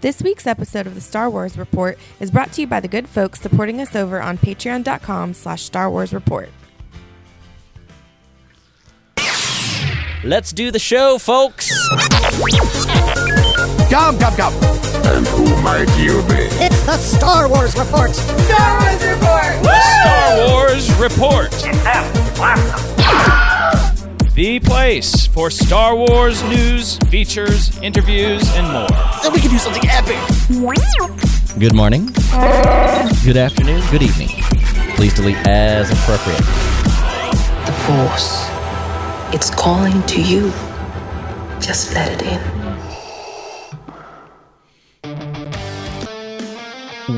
This week's episode of the Star Wars Report is brought to you by the good folks supporting us over on patreon.com slash Star Wars Report. Let's do the show, folks. Come, come, come. And who might you be? It's the Star Wars Report. Star Wars Report! Star Wars Report. The place for Star Wars news, features, interviews, and more. Then we can do something epic. Good morning. Good afternoon. Good evening. Please delete as appropriate. The Force. It's calling to you. Just let it in.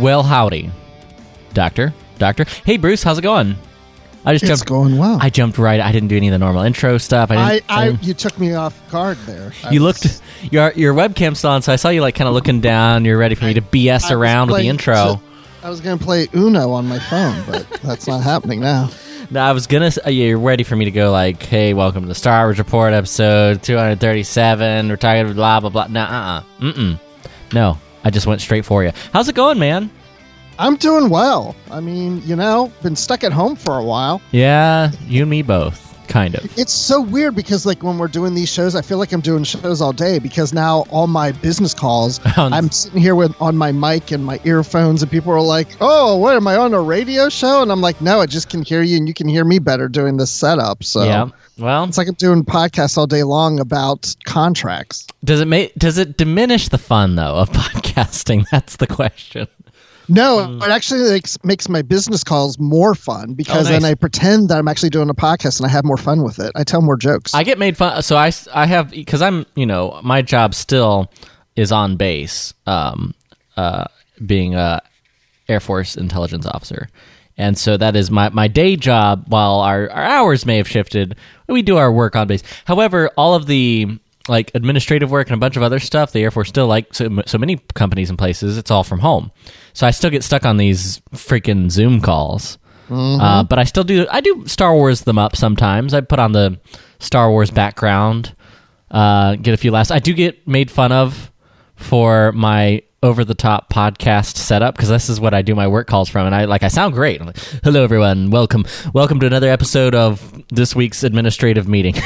Well, howdy, Doctor. Doctor. Hey, Bruce. How's it going? I just It's jumped. going well. I jumped right. I didn't do any of the normal intro stuff. I I, didn't. I, didn't- you took me off guard there. I you was- looked. Your your webcam's still on, so I saw you like kind of looking down. You're ready for me to BS I around with the intro. I was going to play Uno on my phone, but that's not happening now. No, I was gonna. Uh, you're ready for me to go like, "Hey, welcome to the Star Wars Report, episode 237. We're talking blah blah blah." Nah, uh, uh, mm, mm. No, I just went straight for you. How's it going, man? I'm doing well. I mean, you know, been stuck at home for a while. Yeah, you and me both, kind of. It's so weird because, like, when we're doing these shows, I feel like I'm doing shows all day because now all my business calls, oh, I'm sitting here with on my mic and my earphones, and people are like, "Oh, what am I on a radio show?" And I'm like, "No, I just can hear you, and you can hear me better doing this setup." So Yeah. Well, it's like I'm doing podcasts all day long about contracts. does it make does it diminish the fun though of podcasting? That's the question. No, Mm. it actually makes, makes my business calls more fun because Oh, nice. then I pretend that I'm actually doing a podcast and I have more fun with it. I tell more jokes. I get made fun. So I, I have because I'm you know my job still is on base, um, uh, being a Air Force intelligence officer, and so that is my my day job. While our our hours may have shifted, we do our work on base. However, all of the like administrative work and a bunch of other stuff, the Air Force still like so, so many companies and places, it's all from home. So I still get stuck on these freaking Zoom calls. Uh, but I still do. I do Star Wars them up sometimes. I put on the Star Wars background, uh, get a few laughs. I do get made fun of for my over the top podcast setup because this is what I do my work calls from, and I like I sound great. Like, Hello, everyone. Welcome, welcome to another episode of this week's administrative meeting.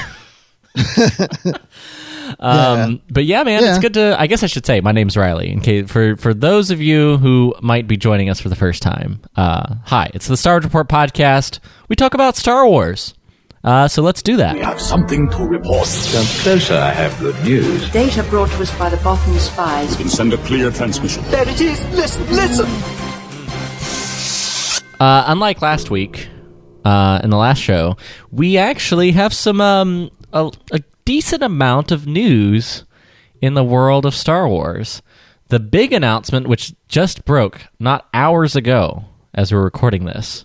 Um, but yeah, man, it's good to. I guess I should say my name's Riley. In case for for those of you who might be joining us for the first time, uh, hi, it's the Star Wars Report podcast. We talk about Star Wars. Uh, so let's do that. We have something to report. Come closer, I have good news. Data brought to us by the Bothan spies. Can send a clear transmission. There it is. Listen, listen. Uh, unlike last week, uh, in the last show, we actually have some um, a, a decent amount of news in the world of Star Wars. The big announcement, which just broke not hours ago, as we're recording this,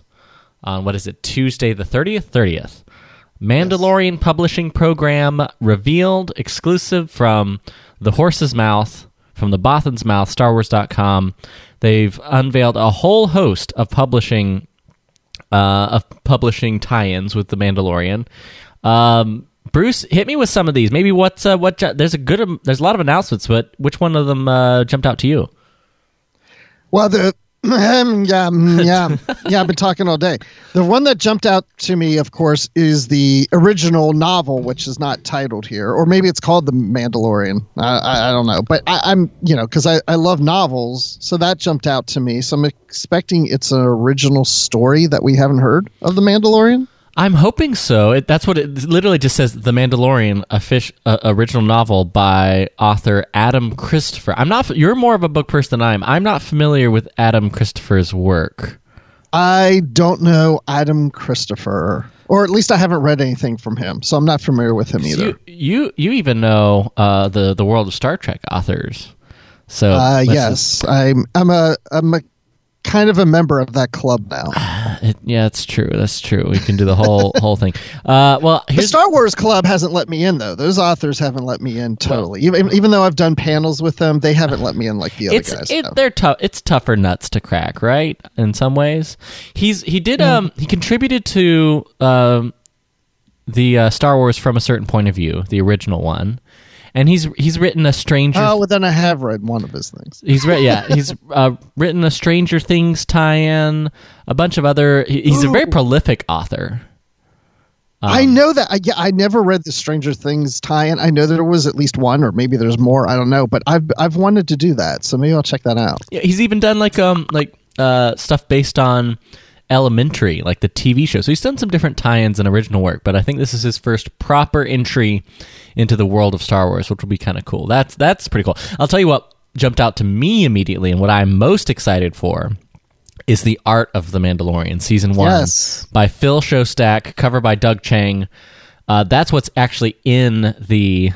on what is it, Tuesday the thirtieth, thirtieth. Mandalorian Publishing Program revealed exclusive from the horse's mouth, from the Bothan's mouth, StarWars.com. They've unveiled a whole host of publishing uh, of publishing tie-ins with the Mandalorian. Um, Bruce, hit me with some of these. Maybe what's uh, what? There's a good. um, There's a lot of announcements, but which one of them uh, jumped out to you? well, the yeah, mm, yeah, yeah. I've been talking all day. The one that jumped out to me, of course, is the original novel, which is not titled here, or maybe it's called The Mandalorian. I, I, I don't know, but I, I'm you know because I, I love novels, so that jumped out to me. So I'm expecting it's an original story that we haven't heard of The Mandalorian. I'm hoping so. It, that's what it literally just says. The Mandalorian, a fish, uh, original novel by author Adam Christopher. I'm not. You're more of a book person than I am. I'm not familiar with Adam Christopher's work. I don't know Adam Christopher, or at least I haven't read anything from him, so I'm not familiar with him either. You, you, you even know uh, the the world of Star Trek authors. So Uh, yes, I'm. I'm a. I'm a kind of a member of that club now. it- yeah, it's true. That's true. We can do the whole whole thing. Uh, well, The Star Wars Club hasn't let me in though. Those authors haven't let me in totally. Even even though I've done panels with them, they haven't let me in like the other it's guys. it, they're tough. It's tougher nuts to crack, right? In some ways, he's he did um he contributed to um the uh, Star Wars from a certain point of view, the original one, and he's he's written a Stranger. Oh, well, then I have read one of his things. He's read, yeah. He's uh, written a Stranger Things tie-in, a bunch of other. he- He's a very prolific author. I know that. I, yeah, I never read the Stranger Things tie-in. I know there was at least one, or maybe there's more. I don't know, but I've I've wanted to do that, so maybe I'll check that out. Yeah, he's even done like um like uh stuff based on Elementary, like the TV show. So he's done some different tie-ins and original work, but I think this is his first proper entry into the world of Star Wars, which will be kind of cool. That's that's pretty cool. I'll tell you what jumped out to me immediately, and what I'm most excited for is the art of the Mandalorian season one Yes. by Phil Szostak, cover by Doug Chiang. Uh, that's what's actually in the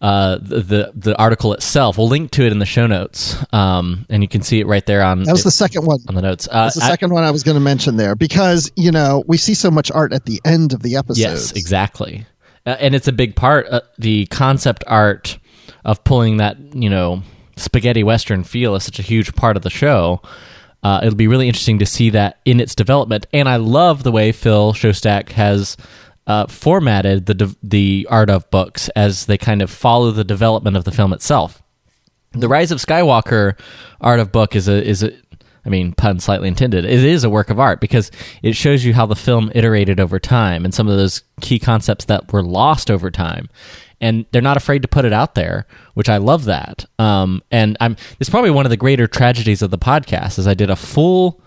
uh, the, the the article itself. We'll link to it in the show notes, um, and you can see it right there on That was the second one. on the notes. Uh, That's the I- second one I was going to mention there because you know we see so much art at the end of the episode. Yes, exactly. Uh, and it's a big part. Uh, the concept art of pulling that you know spaghetti western feel is such a huge part of the show. Uh, it'll be really interesting to see that in its development. And I love the way Phil Szostak has uh, formatted the the art of books as they kind of follow the development of the film itself. The Rise of Skywalker art of book is a is a I mean pun slightly intended. It is a work of art because it shows you how the film iterated over time and some of those key concepts that were lost over time. And they're not afraid to put it out there, which I love that. Um, and I'm it's probably one of the greater tragedies of the podcast is I did a full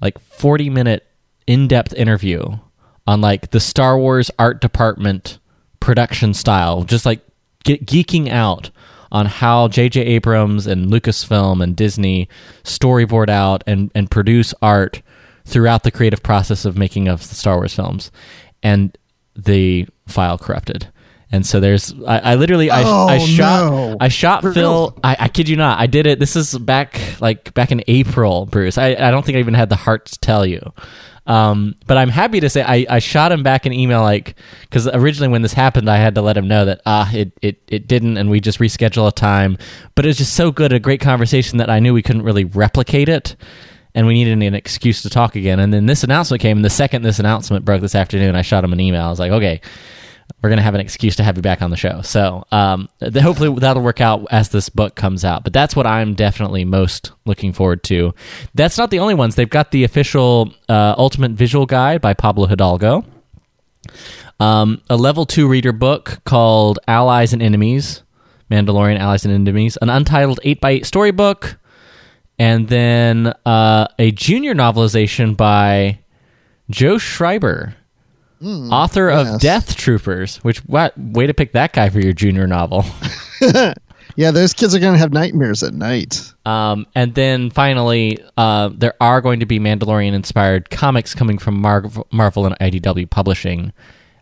like 40 minute in-depth interview on like the Star Wars art department production style, just like ge- geeking out on how J.J. Abrams and Lucasfilm and Disney storyboard out and, and produce art throughout the creative process of making of the Star Wars films. And the file corrupted. And so there's, I, I literally, I, Oh, I shot, no. I shot Phil. I, I kid you not. I did it. This is back, like back in April, Bruce. I, I don't think I even had the heart to tell you. Um, but I'm happy to say I, I shot him back an email like because originally when this happened I had to let him know that ah it, it it didn't and we just reschedule a time. But it was just so good, a great conversation that I knew we couldn't really replicate it, and we needed an excuse to talk again. And then this announcement came, and the second this announcement broke this afternoon, I shot him an email. I was like, okay, we're gonna have an excuse to have you back on the show. So um, hopefully that'll work out as this book comes out. But that's what I'm definitely most looking forward to. That's not the only ones. They've got the official uh, Ultimate Visual Guide by Pablo Hidalgo. Um, a level two reader book called Allies and Enemies, Mandalorian Allies and Enemies, an untitled eight by eight storybook, and then uh, a junior novelization by Joe Schreiber, author of. Death Troopers. Which what way to pick that guy for your junior novel? Yeah, those kids are going to have nightmares at night. Um, and then finally, uh, there are going to be Mandalorian inspired comics coming from Mar- Marvel and IDW Publishing,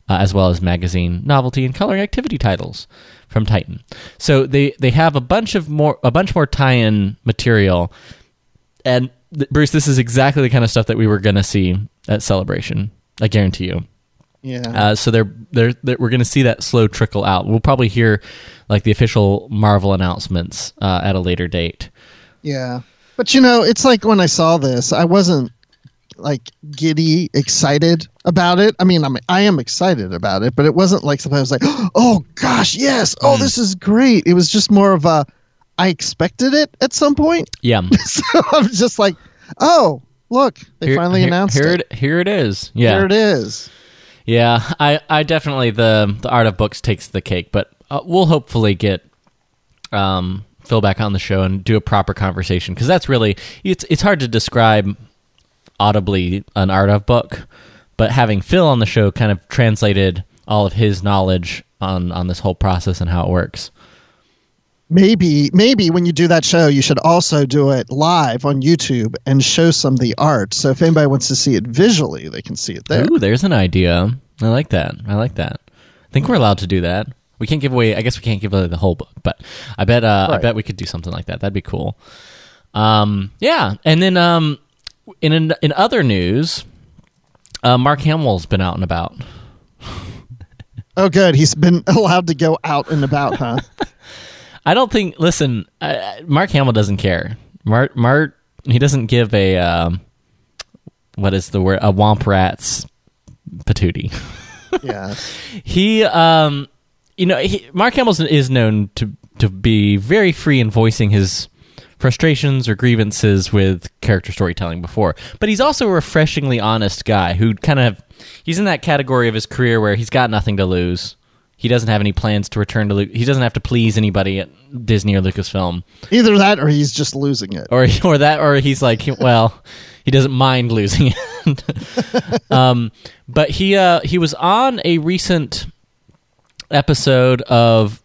uh, as well as magazine, novelty, and coloring activity titles from Titan. So they they have a bunch of more a bunch more tie in material. And th- Bruce, this is exactly the kind of stuff that we were going to see at Celebration. I guarantee you. Yeah. Uh, so they're, they're, they're we're going to see that slow trickle out. We'll probably hear like the official Marvel announcements uh, at a later date. Yeah. But you know, it's like when I saw this, I wasn't like giddy excited about it. I mean, I'm I am excited about it, but it wasn't like something I was like, "Oh gosh, yes. Oh, this is great." It was just more of a I expected it at some point. Yeah, so I'm just like, "Oh, look, they Here- finally here- announced here it. Here it is. Yeah, Here it is." Yeah. I, I definitely the the art of books takes the cake, but uh, we'll hopefully get um Phil back on the show and do a proper conversation because that's really it's it's hard to describe audibly an art of book, but having Phil on the show kind of translated all of his knowledge on on this whole process and how it works. Maybe, maybe when you do that show, you should also do it live on YouTube and show some of the art. So if anybody wants to see it visually, they can see it there. Ooh, there's an idea. I like that. I like that. I think we're allowed to do that. We can't give away. I guess we can't give away the whole book, but I bet. Uh, I bet we could do something like that. That'd be cool. Um, yeah, and then um, in in, in other news, uh, Mark Hamill's been out and about. Oh, good. He's been allowed to go out and about, huh? I don't think. Listen, uh, Mark Hamill doesn't care. Mark Mark he doesn't give a um, what is the word a womp rat's patootie. yeah. he um you know, he, Mark Hamill is known to to be very free in voicing his frustrations or grievances with character storytelling before, but he's also a refreshingly honest guy who kind of he's in that category of his career where he's got nothing to lose. He doesn't have any plans to return to. Lu- He doesn't have to please anybody at Disney or Lucasfilm, Either that or he's just losing it. or or that, or he's like, well, he doesn't mind losing it. um, but he uh, he was on a recent episode of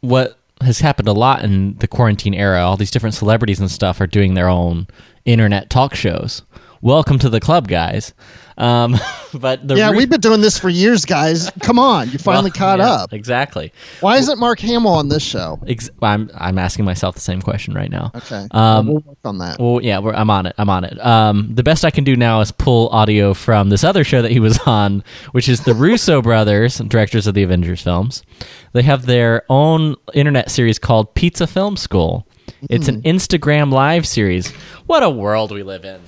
what has happened a lot in the quarantine era. All these different celebrities and stuff are doing their own internet talk shows. Welcome to the club, guys. Um, but the yeah, re- we've been doing this for years, guys. Come on, you finally Well, caught yeah, up. Exactly. Why isn't Mark Hamill on this show? Ex- I'm I'm asking myself the same question right now. Okay, Um, we'll work on that. Well, yeah, we're, I'm on it. I'm on it. Um, the best I can do now is pull audio from this other show that he was on, which is the Russo brothers, directors of the Avengers films. They have their own internet series called Pizza Film School. It's an Instagram live series. What a world we live in.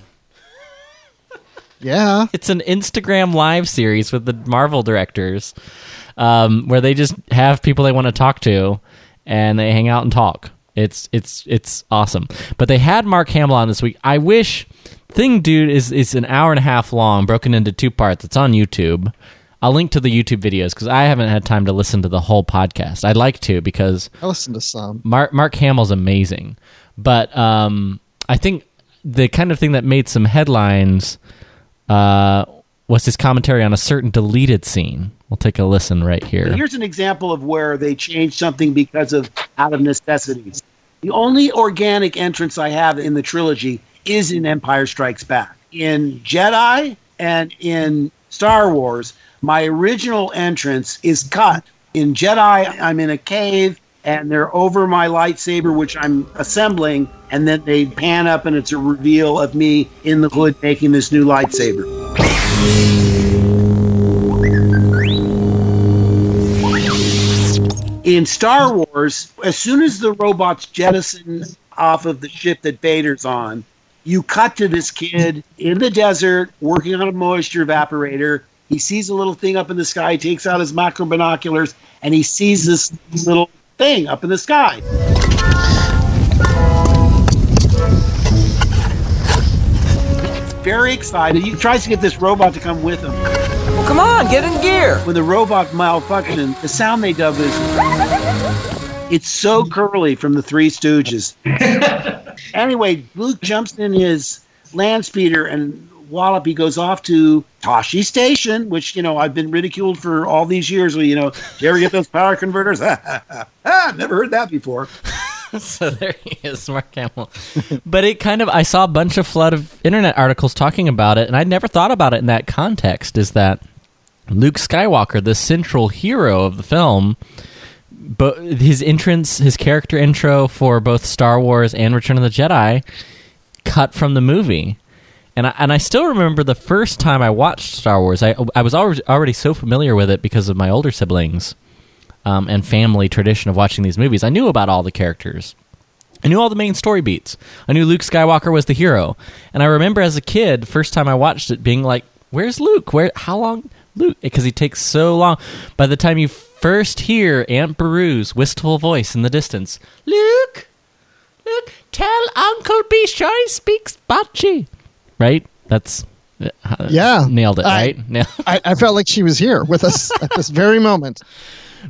Yeah, It's an Instagram live series with the Marvel directors, um, where they just have people they want to talk to, and they hang out and talk. It's it's it's awesome. But they had Mark Hamill on this week. I wish Thing Dude is is an hour and a half long, broken into two parts. It's on YouTube. I'll link to the YouTube videos because I haven't had time to listen to the whole podcast. I'd like to because I listened to some. Mark Mark Hamill's amazing, but um, I think the kind of thing that made some headlines uh, was his commentary on a certain deleted scene. We'll take a listen right here. Here's an example of where they changed something because of out of necessities. The only organic entrance I have in the trilogy is in Empire Strikes Back. In Jedi and in Star Wars, my original entrance is cut. In Jedi, I'm in a cave and they're over my lightsaber, which I'm assembling, and then they pan up and it's a reveal of me in the hood making this new lightsaber. in Star Wars, as soon as the robots jettison off of the ship that Vader's on, you cut to this kid in the desert working on a moisture evaporator. He sees a little thing up in the sky, takes out his macro binoculars, and he sees this little thing up in the sky. Very excited. He tries to get this robot to come with him. Well, come on, get in gear. When the robot malfunctioned, the sound they dub is it's so curly from the Three Stooges. anyway, Luke jumps in his land speeder and Wallopy goes off to Tosche Station, which you know I've been ridiculed for all these years. Well, you know, did you ever get those power converters? ah, never heard that before. so there he is, Mark Hamill. but it kind of I saw a bunch of flood of internet articles talking about it, and I'd never thought about it in that context. Is that Luke Skywalker, the central hero of the film, but his entrance, his character intro for both Star Wars and Return of the Jedi, cut from the movie. And I, and I still remember the first time I watched Star Wars. I I was already already so familiar with it because of my older siblings um, and family tradition of watching these movies. I knew about all the characters. I knew all the main story beats. I knew Luke Skywalker was the hero, and I remember as a kid, first time I watched it, being like, "Where's Luke? Where? How long, Luke?" Because he takes so long. By the time you first hear Aunt Beru's wistful voice in the distance, Luke, Luke, tell Uncle B sure he speaks Bocce. Right? That's uh, Yeah. nailed it. I- Right? Nailed- I, I felt like she was here with us at this very moment.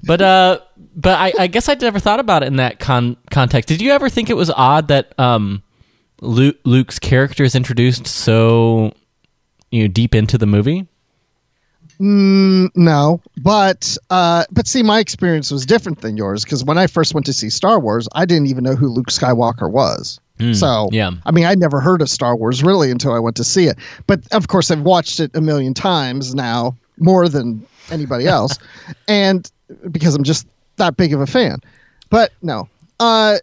but uh but I, I guess I never thought about it in that con- context. Did you ever think it was odd that um Luke, Luke's character is introduced so you know deep into the movie? No, but uh, but see, my experience was different than yours because when I first went to see Star Wars, I didn't even know who Luke Skywalker was. So yeah. I mean, I'd never heard of Star Wars really until I went to see it. But of course, I've watched it a million times now, more than anybody else, and because I'm just that big of a fan. But no, uh,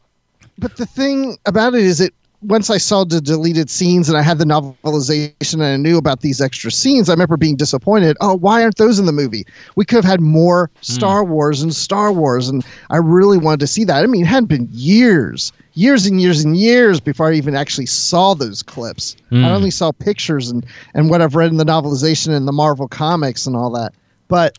but the thing about it is it once I saw the deleted scenes and I had the novelization and I knew about these extra scenes, I remember being disappointed. Oh, why aren't those in the movie? We could have had more hmm. Star Wars and Star Wars, and I really wanted to see that. I mean, it hadn't been years, years and years and years before I even actually saw those clips. I hmm. only saw pictures and and what I've read in the novelization and the Marvel comics and all that. But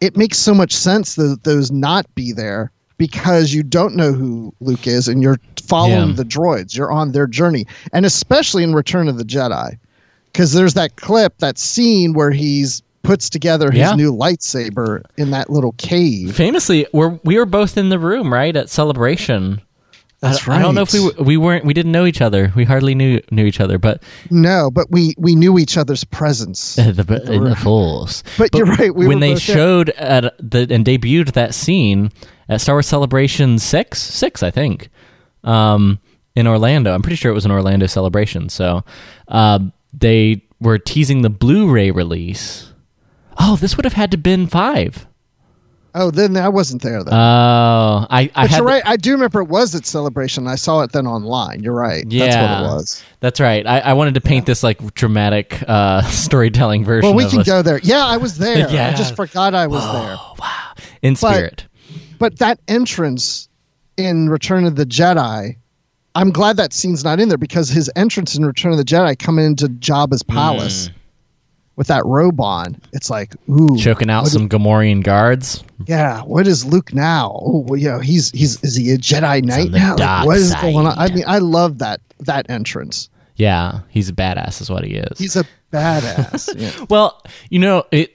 it makes so much sense that those not be there because you don't know who Luke is and you're following Yeah. the droids. You're on their journey. And especially in Return of the Jedi. Because there's that clip, that scene where he's puts together his Yeah. new lightsaber in that little cave. Famously, we're, we were both in the room, right, at Celebration. That's I, I don't know if we were, we weren't we didn't know each other. We hardly knew knew each other, but No, but we we knew each other's presence. the, in the force. But you're right, we when they there. showed at the and debuted that scene at Star Wars Celebration six six, I think, um, in Orlando. I'm pretty sure it was an Orlando Celebration. So uh, they were teasing the Blu-ray release. Oh, this would have had to been five. Oh, then I wasn't there then. Oh, I, I but you're the- right. I do remember it was at Celebration. I saw it then online. You're right. Yeah, That's what it was. That's right. I, I wanted to paint this like dramatic uh, storytelling version. Well, we can us go there. Yeah, I was there. yeah. I just forgot I was there. Wow, in but- spirit. But that entrance in Return of the Jedi, I'm glad that scene's not in there because his entrance in Return of the Jedi coming into Jabba's palace Mm. With that robe on, it's like, ooh, choking out some Gamorrean guards. Yeah, what is Luke now? Oh, well, you know, he's he's is he a Jedi Knight now? Like, what is side. going on? I mean, I love that that entrance. Yeah, he's a badass, is what he is. He's a badass. yeah. well, you know, it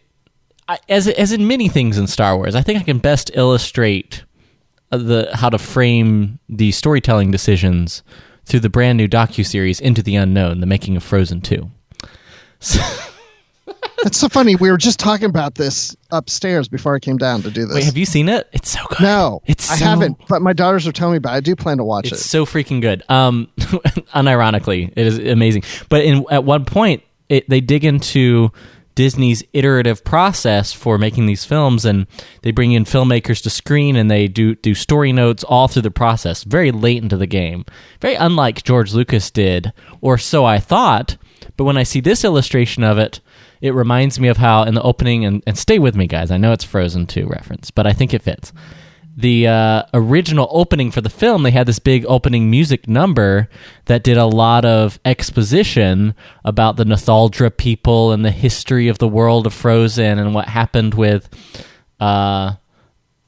I, as as in many things in Star Wars, I think I can best illustrate uh, the how to frame the storytelling decisions through the brand new docu series Into the Unknown: The Making of Frozen Two. It's so funny. We were just talking about this upstairs before I came down to do this. Wait, have you seen it? It's so good. No, it's I so- haven't. But my daughters are telling me about. it. I do plan to watch it. It's so freaking good. Um, unironically, it is amazing. But in at one point, it, they dig into Disney's iterative process for making these films, and they bring in filmmakers to screen, and they do do story notes all through the process. Very late into the game, very unlike George Lucas did, or so I thought. But when I see this illustration of it, it reminds me of how in the opening and, and stay with me, guys. I know it's Frozen 2 reference, but I think it fits the uh, original opening for the film, they had this big opening music number that did a lot of exposition about the Northuldra people and the history of the world of Frozen and what happened with, uh,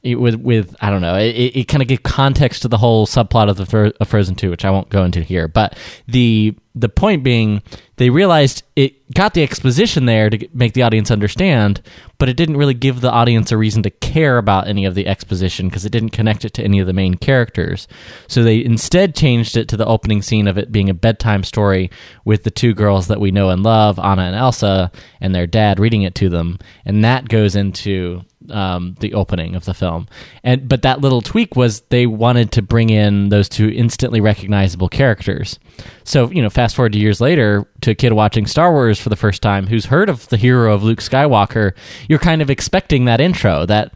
it, with with I don't know. It, it, kind of gave context to the whole subplot of the of Frozen Two, which I won't go into here. But the the point being, they realized it got the exposition there to make the audience understand, but it didn't really give the audience a reason to care about any of the exposition because it didn't connect it to any of the main characters. So they instead changed it to the opening scene of it being a bedtime story with the two girls that we know and love, Anna and Elsa, and their dad reading it to them, and that goes into um, the opening of the film. And but that little tweak was they wanted to bring in those two instantly recognizable characters. So you know, fast forward to years later to a kid watching Star Wars for the first time who's heard of the hero of Luke Skywalker, you're kind of expecting that intro, that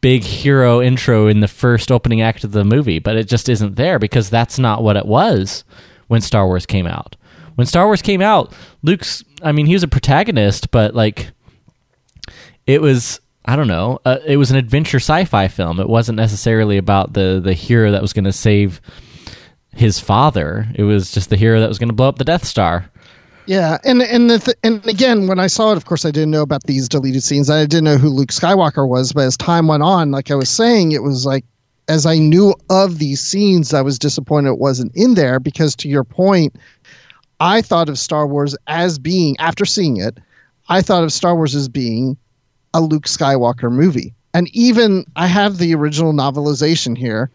big hero intro in the first opening act of the movie, but it just isn't there because that's not what it was when Star Wars came out. When Star Wars came out, Luke's I mean, he was a protagonist, but like it was I don't know. Uh, it was an adventure sci-fi film. It wasn't necessarily about the the hero that was going to save his father. It was just the hero that was going to blow up the Death Star. Yeah, and and th- and again, when I saw it, of course, I didn't know about these deleted scenes. I didn't know who Luke Skywalker was, but as time went on, like I was saying, it was like as I knew of these scenes, I was disappointed it wasn't in there because, to your point, I thought of Star Wars as being after seeing it, I thought of Star Wars as being a Luke Skywalker movie, and even I have the original novelization here,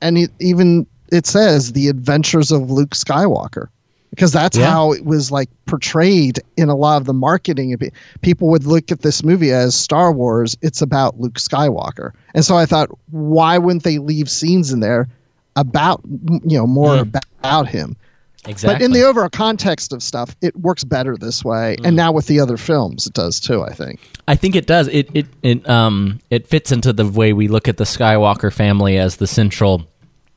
and it, even it says the Adventures of Luke Skywalker because that's Yeah. how it was like portrayed in a lot of the marketing. People would look at this movie as Star Wars. It's about Luke Skywalker, and so I thought, why wouldn't they leave scenes in there about you know more mm. about him? Exactly. But in the overall context of stuff, it works better this way, and now with the other films, it does too. I think. I think it does. It it it um it fits into the way we look at the Skywalker family as the central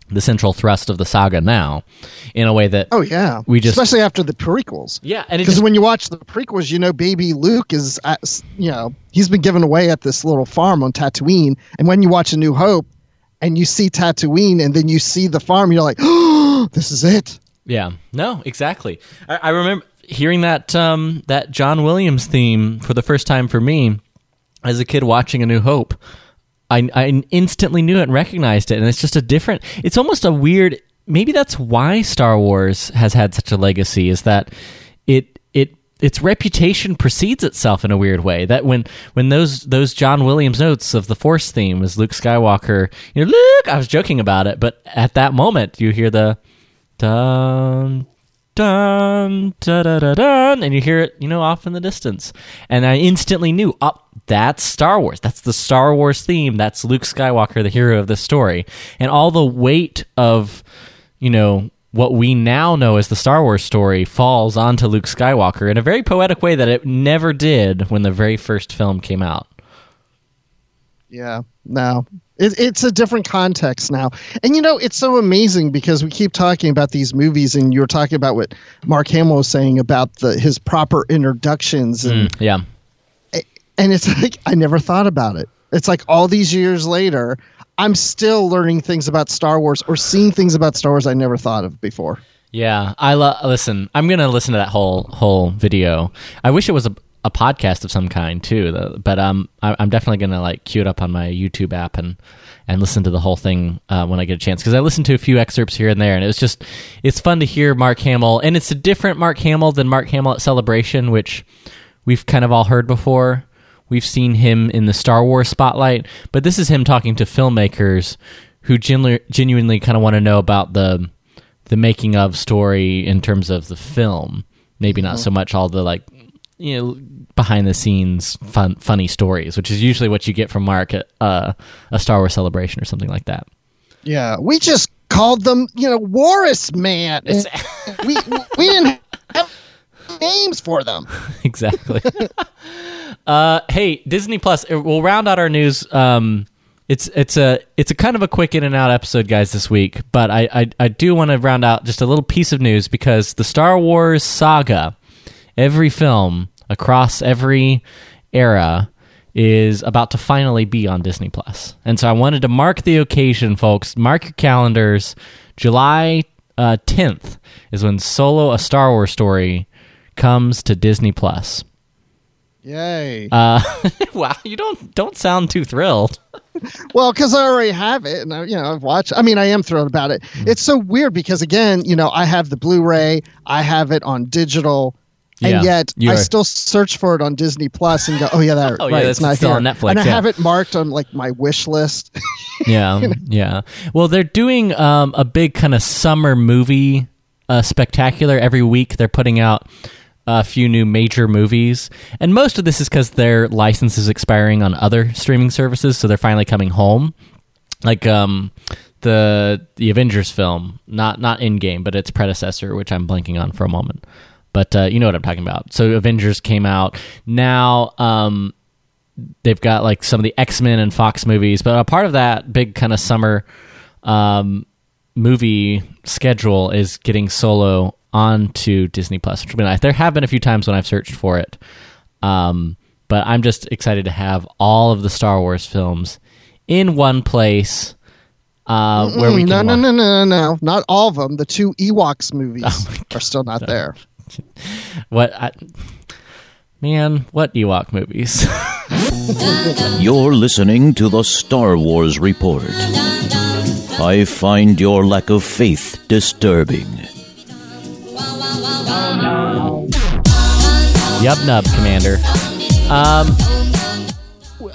the central thrust of the saga now, in a way that Oh yeah, we just especially after the prequels. yeah, and Because when you watch the prequels, you know, baby Luke is, at, you know, he's been given away at this little farm on Tatooine. And when you watch A New Hope and you see Tatooine and then you see the farm, you're like, oh, this is it. Yeah, no, exactly. I, I remember hearing that um, that John Williams theme for the first time for me. as a kid watching A New Hope, I, I instantly knew it and recognized it. And it's just a different, it's almost a weird, maybe that's why Star Wars has had such a legacy is that it, it, its reputation precedes itself in a weird way. That when when those those John Williams notes of the Force theme as Luke Skywalker, you know, Luke, I was joking about it, but at that moment you hear the dun dun da da da dun, and you hear it, you know, off in the distance, and I instantly knew, up. Oh, that's Star Wars. That's the Star Wars theme. That's Luke Skywalker, the hero of the story, and all the weight of, you know, what we now know as the Star Wars story falls onto Luke Skywalker in a very poetic way that it never did when the very first film came out. Yeah, no, it, it's a different context now. And you know, it's so amazing because we keep talking about these movies, and you're talking about what Mark Hamill was saying about the his proper introductions. And, mm, yeah. And it's like, I never thought about it. It's like all these years later, I'm still learning things about Star Wars or seeing things about Star Wars I never thought of before. Yeah, I lo- listen. I'm gonna listen to that whole whole video. I wish it was a, a podcast of some kind too. But um, I, am definitely gonna like queue it up on my YouTube app and and listen to the whole thing uh, when I get a chance because I listened to a few excerpts here and there, and it was just it's fun to hear Mark Hamill, and it's a different Mark Hamill than Mark Hamill at Celebration, which we've kind of all heard before. We've seen him in the Star Wars spotlight, but this is him talking to filmmakers who genu- genuinely kind of want to know about the the making of story in terms of the film. Maybe not so much all the like you know behind the scenes fun funny stories, which is usually what you get from Mark at uh, a Star Wars celebration or something like that. Yeah, we just called them, you know, Warris Man. we we didn't have names for them. exactly. uh, hey, Disney Plus. uh, We'll round out our news. Um, it's it's a it's a kind of a quick in and out episode, guys, this week. But I I, I do want to round out just a little piece of news because the Star Wars saga, every film across every era is about to finally be on Disney Plus. And so I wanted to mark the occasion, folks. Mark your calendars. July uh, 10th is when Solo: A Star Wars Story comes to Disney Plus. Yay! Uh, wow, you don't don't sound too thrilled. well, because I already have it, and I, you know I've watched. I mean, I am thrilled about it. Mm. It's so weird because again, you know, I have the Blu-ray, I have it on digital, and yet I still search for it on Disney Plus and go, oh yeah, that Oh, yeah, right, that's it's not still here. on Netflix, and I yeah. have it marked on like my wish list. yeah, yeah. Well, they're doing um, a big kind of summer movie uh, spectacular every week. They're putting out a few new major movies, and most of this is because their license is expiring on other streaming services, so they're finally coming home. Like um, the the Avengers film, not not Endgame, but its predecessor, which I'm blanking on for a moment. But uh, you know what I'm talking about. So Avengers came out now. Um, they've got like some of the X Men and Fox movies, but a part of that big kind of summer um, movie schedule is getting Solo onto Disney Plus, which would be nice. There have been a few times when I've searched for it, um, but I'm just excited to have all of the Star Wars films in one place. Uh, where we no, no, no, no, no, no, not all of them. The two Ewoks movies Oh are still not there. What, I, man? What Ewok movies? You're listening to the Star Wars Report. I find your lack of faith disturbing. Yub nub, Commander. Um,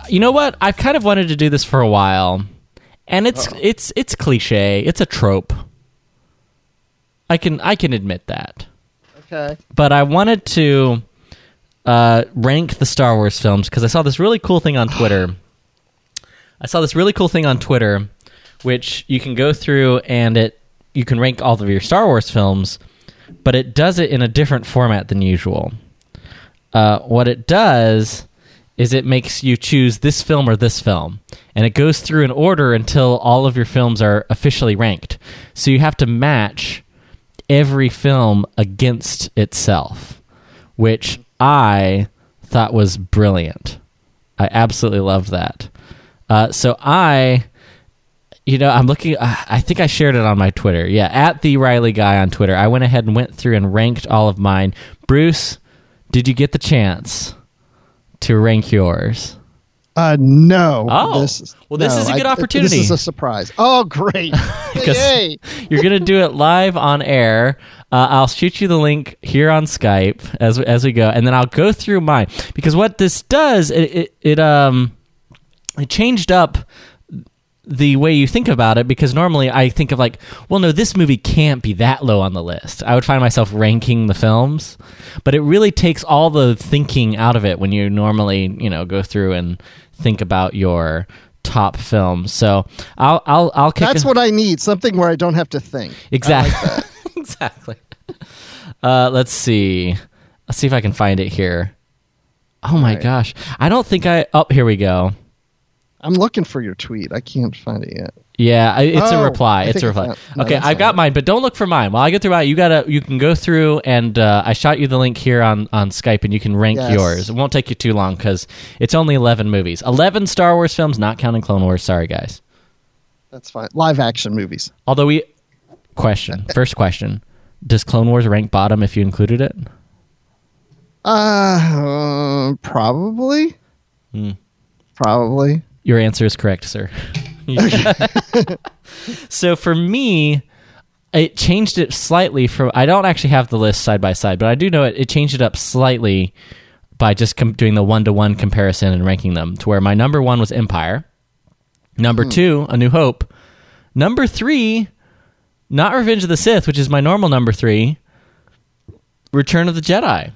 you know what? I've kind of wanted to do this for a while, and it's it's it's cliche. It's a trope. I can I can admit that, Okay. but I wanted to uh, rank the Star Wars films because I saw this really cool thing on Twitter. I saw this really cool thing on Twitter, which you can go through and it you can rank all of your Star Wars films, but it does it in a different format than usual. Uh, what it does is it makes you choose this film or this film, and it goes through an order until all of your films are officially ranked. So you have to match every film against itself, which I thought was brilliant. I absolutely love that. Uh, so I, you know, I'm looking. Uh, I think I shared it on my Twitter. Yeah, at the Riley guy on Twitter. I went ahead and went through and ranked all of mine. Bruce, did you get the chance to rank yours? Uh, no. Oh. This is, Well, this no, is a good I- opportunity. This is a surprise. Oh, great! Yay! you're gonna do it live on air. Uh, I'll shoot you the link here on Skype as as we go, and then I'll go through mine because what this does it it, it um it changed up the way you think about it because normally I think of like, well, no, this movie can't be that low on the list. I would find myself ranking the films, but it really takes all the thinking out of it when you normally, you know, go through and think about your top films. So I'll I'll I'll kick. That's a- what I need. Something where I don't have to think. exactly exactly. Uh, let's see. Let's see if I can find it here. Oh my gosh, I don't think I. Oh, here we go. I'm looking for your tweet. I can't find it yet. Yeah, I- it's a Oh, reply. It's a reply. no, okay, I've got mine, but don't look for mine. While I get through mine, you gotta you can go through and uh, I shot you the link here on on Skype, and you can rank Yes. yours. It won't take you too long because it's only eleven movies, eleven Star Wars films, not counting Clone Wars. Sorry, guys. That's fine. Live action movies. Although we question first question: Does Clone Wars rank bottom if you included it? Uh, probably. Hmm. Probably. Your answer is correct, sir. so for me, it changed it slightly from. I don't actually have the list side by side, but I do know it. It changed it up slightly by just com- doing the one to one comparison and ranking them to where my number one was Empire, number hmm. two, A New Hope, number three, not Revenge of the Sith, which is my normal number three, Return of the Jedi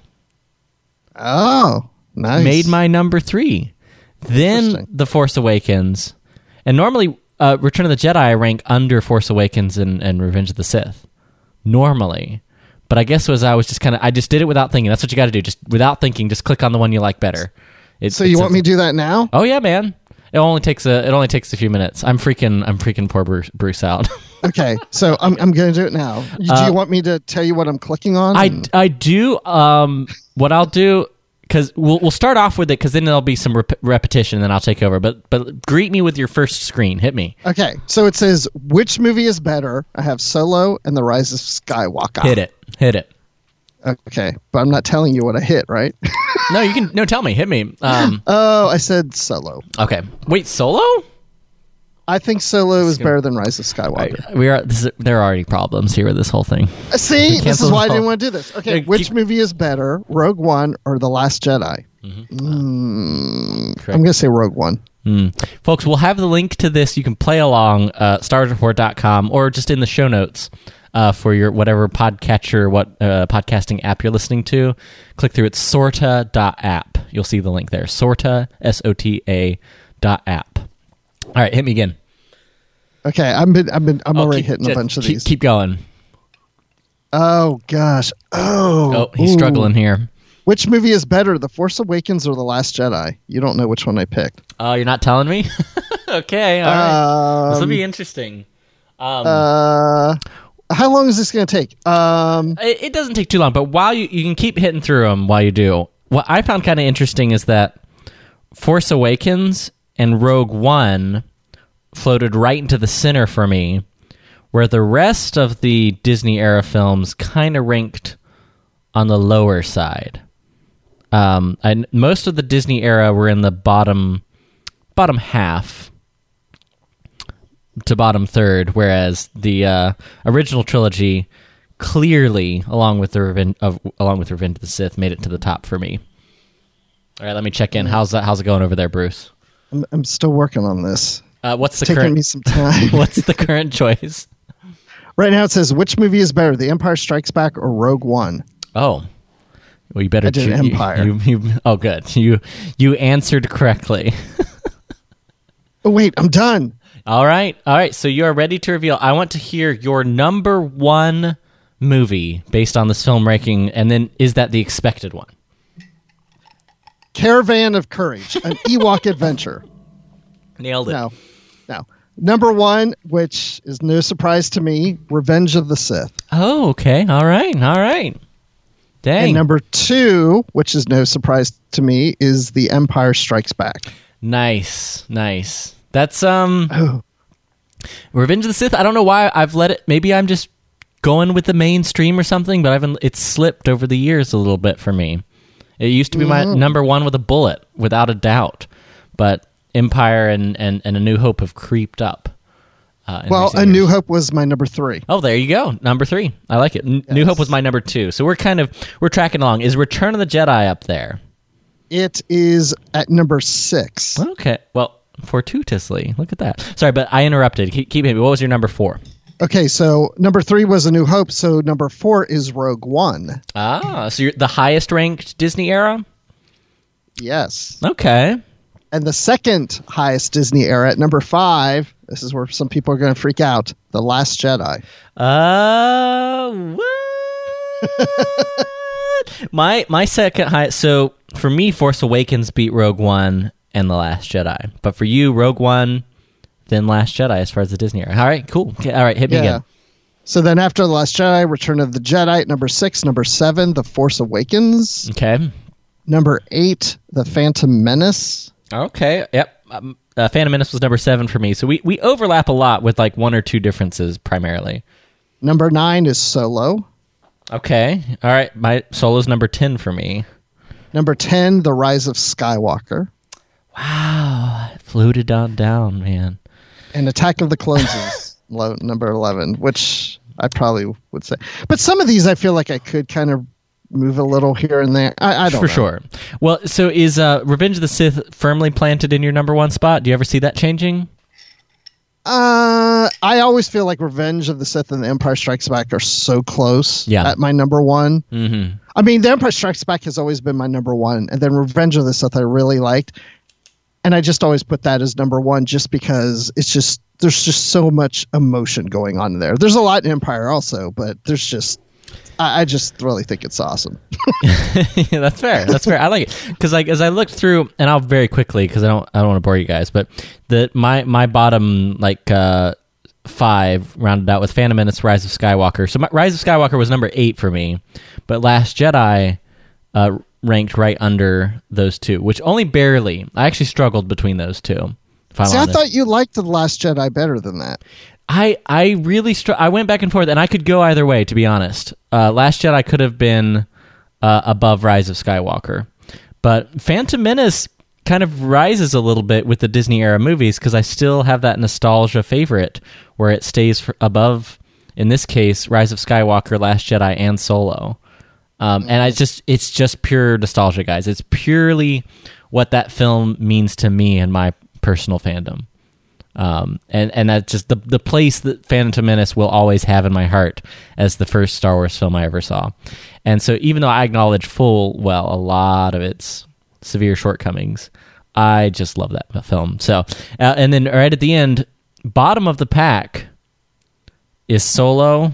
Oh, nice. made my number three. Then The Force Awakens, and normally uh, Return of the Jedi I rank under Force Awakens and, and Revenge of the Sith. Normally, but I guess was I was just kind of I just did it without thinking. That's what you got to do. Just without thinking, just click on the one you like better. It, So you want me to do that now? Oh yeah, man. It only takes a it only takes a few minutes. I'm freaking I'm freaking poor Bruce, Bruce out. Okay, so I'm I'm going to do it now. Do Uh, you want me to tell you what I'm clicking on? I, I do. Um, what I'll do because we'll we'll start off with it because then there'll be some rep- repetition, and then I'll take over. But but greet me with your first screen. Hit me. okay, so it says which movie is better? I have Solo and The Rise of Skywalker. Hit it. Hit it. Okay, but I'm not telling you what I hit, right? No, you can. No, tell me. Hit me. Um. oh, I said Solo. Okay. Wait. Solo. I think Solo is better than Rise of Skywalker. We are. This is, there are already problems here with this whole thing. Uh, See, this is why I didn't want to do this. Okay, Yeah, which keep- movie is better, Rogue One or The Last Jedi? Mm, I'm going to say Rogue One. Folks, we'll have the link to this. You can play along uh, starsreport.com or just in the show notes uh, for your whatever podcatcher, what uh, podcasting app you're listening to. Click through it's sorta.app. You'll see the link there. Sorta, S O T A dot app. All right, hit me again. Okay, I've been, I've been, I'm Oh, already keep- hitting a bunch of keep, these. Keep going. Oh gosh. Oh. Oh, he's Ooh. struggling here. Which movie is better, The Force Awakens or The Last Jedi? You don't know which one I picked. Oh, you're not telling me? okay, all right. this will Um, be interesting. Um, Uh, how long is this going to take? Um, it, it doesn't take too long, but while you you can keep hitting through them while you do. What I found kind of interesting is that Force Awakens and Rogue One floated right into the center for me, where the rest of the Disney era films kind of ranked on the lower side. Um, and most of the Disney era were in the bottom bottom half to bottom third, whereas the uh, original trilogy clearly, along with the Reven- of, along with Revenge of the Sith, made it to the top for me. All right, let me check in. How's that? How's it going over there, Bruce? I'm, I'm still working on this. Uh, what's the Taking current? me some time. what's the current choice? right now it says which movie is better, The Empire Strikes Back or Rogue One? Oh, well, you better I did choo- you- Empire. You, you, oh, good. You you answered correctly. Oh wait, I'm done. All right, all right. So you are ready to reveal. I want to hear your number one movie based on this film ranking, and then is that the expected one? Caravan of Courage, an Ewok adventure. Nailed it. No, no. Number one, which is no surprise to me, Revenge of the Sith. Oh, okay. All right. All right. Dang. And number two, which is no surprise to me, is The Empire Strikes Back. nice. Nice. That's um Oh. Revenge of the Sith. I don't know why I've let it maybe I'm just going with the mainstream or something, but I've it's slipped over the years a little bit for me. It used to be my number 1 with a bullet, without a doubt. but Empire and and, and A New Hope have creeped up. Uh, Well, A New. Hope was my number three. Oh, there you go. Number three. I like it. N- New Hope was my number two. So we're kind of we're tracking along. Is Return of the Jedi up there? It is at number six. Okay. Well, fortuitously, look at that. Sorry, but I interrupted. Keep, keep it. What was your number four? Okay, so number three was A New Hope. So number four is Rogue One. Ah, so you're the highest ranked Disney era. Yes. Okay. And the second highest Disney era at number five, this is where some people are going to freak out The Last Jedi. Uh, what? my my second highest. So for me, Force Awakens beat Rogue One and The Last Jedi. But for you, Rogue One, then Last Jedi, as far as the Disney era. All right, cool. Okay, all right, hit me Yeah. again. So then after The Last Jedi, Return of the Jedi at number six, number seven, The Force Awakens, Okay. number eight, The Phantom Menace, Okay. Yep. Um, uh, Phantom Menace was number seven for me. So we we overlap a lot with like one or two differences primarily. number nine is Solo, Okay. All right. My solo's number ten for me. number 10, The Rise of Skywalker, Wow. Floated on down, man. And Attack of the Clones is low, number 11, which I probably would say. But some of these I feel like I could kind of move a little here and there. I, I don't for know. sure. Well, so is uh, Revenge of the Sith firmly planted in your number one spot? Do you ever see that changing? Uh, I always feel like Revenge of the Sith and The Empire Strikes Back are so close. Yeah. At my number one. Mm-hmm. I mean, The Empire Strikes Back has always been my number one, and then Revenge of the Sith I really liked, and I just always put that as number one just because it's just there's just so much emotion going on there. There's a lot in Empire also, but there's just I, just really think it's awesome. yeah, that's fair. That's fair. I like it because, like, as I looked through, and I'll very quickly because I don't, I don't want to bore you guys, but the my my bottom like uh five rounded out with Phantom Menace, Rise of Skywalker. So my, Rise of Skywalker was number eight for me, but Last Jedi uh, ranked right under those two, which only barely. I actually struggled between those two. See, I thought you liked The Last Jedi better than that. I I really str- I went back and forth, and I could go either way. To be honest, uh, Last Jedi could have been uh, above Rise of Skywalker, but Phantom Menace kind of rises a little bit with the Disney era movies because I still have that nostalgia favorite where it stays above. In this case, Rise of Skywalker, Last Jedi, and Solo. Um, and I just it's just pure nostalgia, guys. It's purely what that film means to me and my personal fandom. Um, and and that's just the the place that Phantom Menace will always have in my heart as the first Star Wars film I ever saw. And so, even though I acknowledge full well a lot of its severe shortcomings, I just love that film. So, uh, and then right at the end, bottom of the pack is Solo,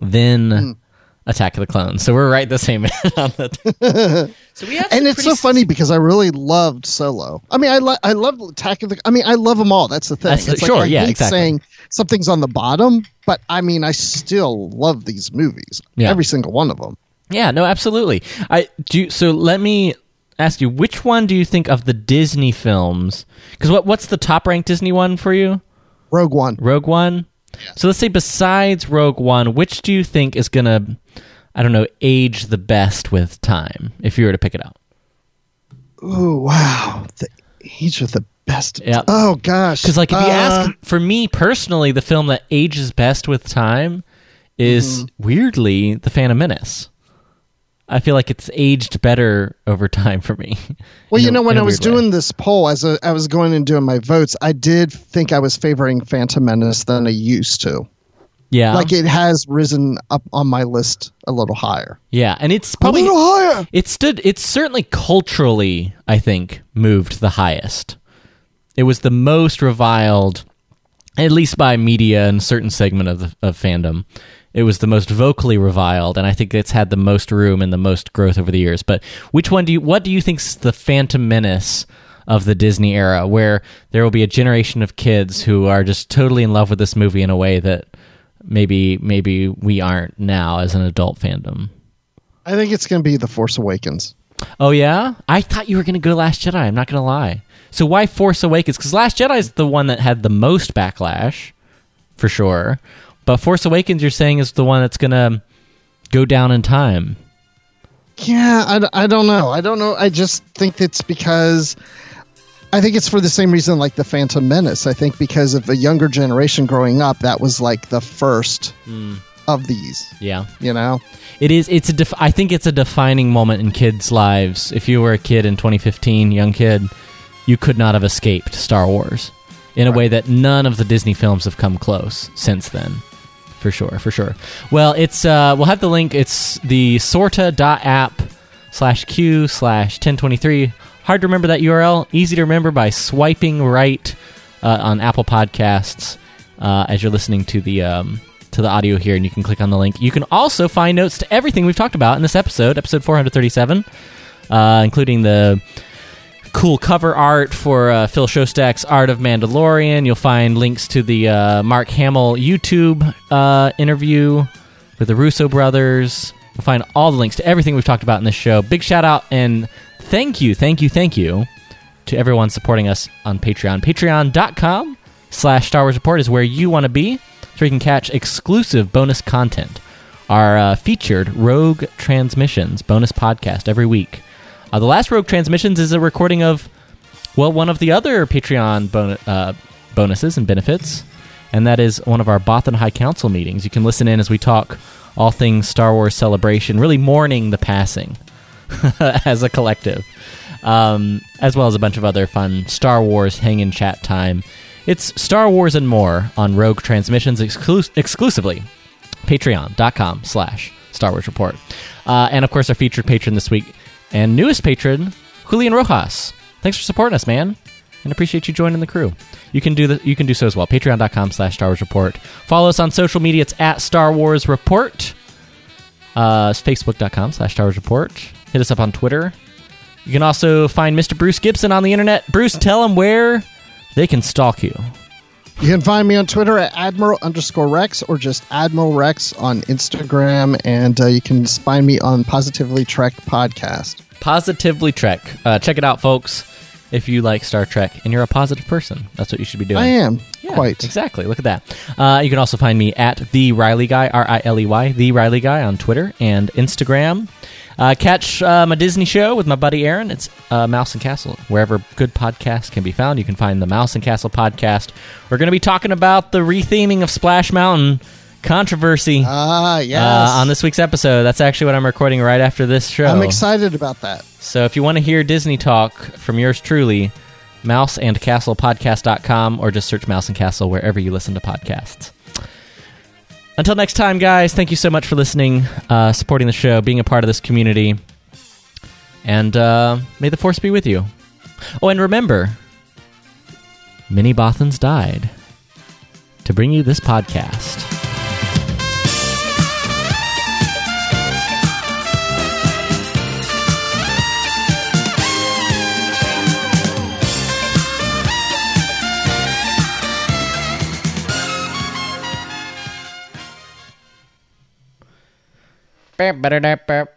then Attack of the Clones. So we're right the same on the. so we have and it's so pretty funny because I really loved Solo. I mean, I lo- I love Attack of the. I mean, I love them all. That's the thing. That's the- It's like sure, I yeah, hate exactly. Saying something's on the bottom, but I mean, I still love these movies. Yeah. Every single one of them. Yeah, no, absolutely. I do. So let me ask you, which one do you think of the Disney films? Because what what's the top ranked Disney one for you? Rogue One. Rogue One. So let's say besides Rogue One, which do you think is gonna, I don't know, age the best with time? If you were to pick it out. Ooh, wow. The, each of the best. Yeah. Oh gosh. Because like if you Uh, ask for me personally, the film that ages best with time is Mm-hmm. weirdly The Phantom Menace. I feel like it's aged better over time for me. Well, you know, when I was way. doing this poll, as a, I was going and doing my votes, I did think I was favoring Phantom Menace than I used to. yeah, Like it has risen up on my list a little higher. yeah, and it's probably a little higher. It stood. It's certainly culturally, I think, moved the highest. It was the most reviled, at least by media and certain segment of the, of fandom. It was the most vocally reviled, and I think it's had the most room and the most growth over the years. But which one do you? What do you think's the Phantom Menace of the Disney era, where there will be a generation of kids who are just totally in love with this movie in a way that maybe maybe we aren't now as an adult fandom? I think it's going to be The Force Awakens. Oh yeah, I thought you were going to go Last Jedi. I'm not going to lie. So why Force Awakens? Because Last Jedi is the one that had the most backlash, for sure. But Force Awakens, you're saying, is the one that's going to go down in time. Yeah, I, I don't know. I don't know. I just think it's because I think it's for the same reason like the Phantom Menace. I think because of a younger generation growing up, that was like the first hmm. of these. Yeah. You know? It is. It's a. Def- I think it's a defining moment in kids' lives. If you were a kid in 2015, young kid, you could not have escaped Star Wars in a way that none of the Disney films have come close since then. For sure, for sure. Well, it's. Uh, we'll have the link. It's the sorta.app slash q slash 1023. Hard to remember that URL. Easy to remember by swiping right uh, on Apple Podcasts uh, as you're listening to the um, to the audio here, and you can click on the link. You can also find notes to everything we've talked about in this episode, episode 437, uh, including the cool cover art for uh, Phil Szostak's Art of Mandalorian. You'll find links to the uh, Mark Hamill YouTube uh, interview with the Russo brothers. You'll find all the links to everything we've talked about in this show. Big shout out and thank you, thank you, thank you to everyone supporting us on Patreon. Patreon.com slash Star Wars Report is where you want to be, so you can catch exclusive bonus content. Our uh, featured Rogue Transmissions bonus podcast every week. Uh, the last Rogue Transmissions is a recording of, well, one of the other Patreon bon- uh, bonuses and benefits, and that is one of our Bothan High Council meetings. You can listen in as we talk all things Star Wars celebration, really mourning the passing as a collective, um, as well as a bunch of other fun Star Wars hang in chat time. It's Star Wars and more on Rogue Transmissions exclu- exclusively. Patreon.com slash Star Wars Report. Uh, and of course, our featured patron this week and newest patron, Julian Rojas. Thanks for supporting us, man. And appreciate you joining the crew. You can do the, you can do so as well. Patreon.com slash Star Wars Report. Follow us on social media. It's at Star Wars Report. Uh, Facebook.com slash Star Wars Report. Hit us up on Twitter. You can also find Mr. Bruce Gibson on the internet. Bruce, tell him where they can stalk you. You can find me on Twitter at Admiral underscore Rex or just Admiral Rex on Instagram. And uh, you can find me on Positively Trek podcast. Positively Trek. Uh, check it out, folks. If you like Star Trek and you're a positive person, that's what you should be doing. I am. Yeah, Quite. Exactly. Look at that. Uh, you can also find me at the Riley Guy, R I L E Y, the Riley Guy on Twitter and Instagram. Uh, catch uh, my Disney show with my buddy Aaron. It's uh, Mouse and Castle. Wherever good podcasts can be found, you can find the Mouse and Castle podcast. We're going to be talking about the retheming of Splash Mountain controversy Ah, yes. uh, on this week's episode. That's actually what I'm recording right after this show. I'm excited about that. So if you want to hear Disney talk from yours truly, Mouse and mouseandcastlepodcast.com or just search Mouse and Castle wherever you listen to podcasts. Until next time, guys, thank you so much for listening, uh, supporting the show, being a part of this community, and uh, may the Force be with you. Oh, and remember, many Bothans died to bring you this podcast. Beep, ba-da-da, beep.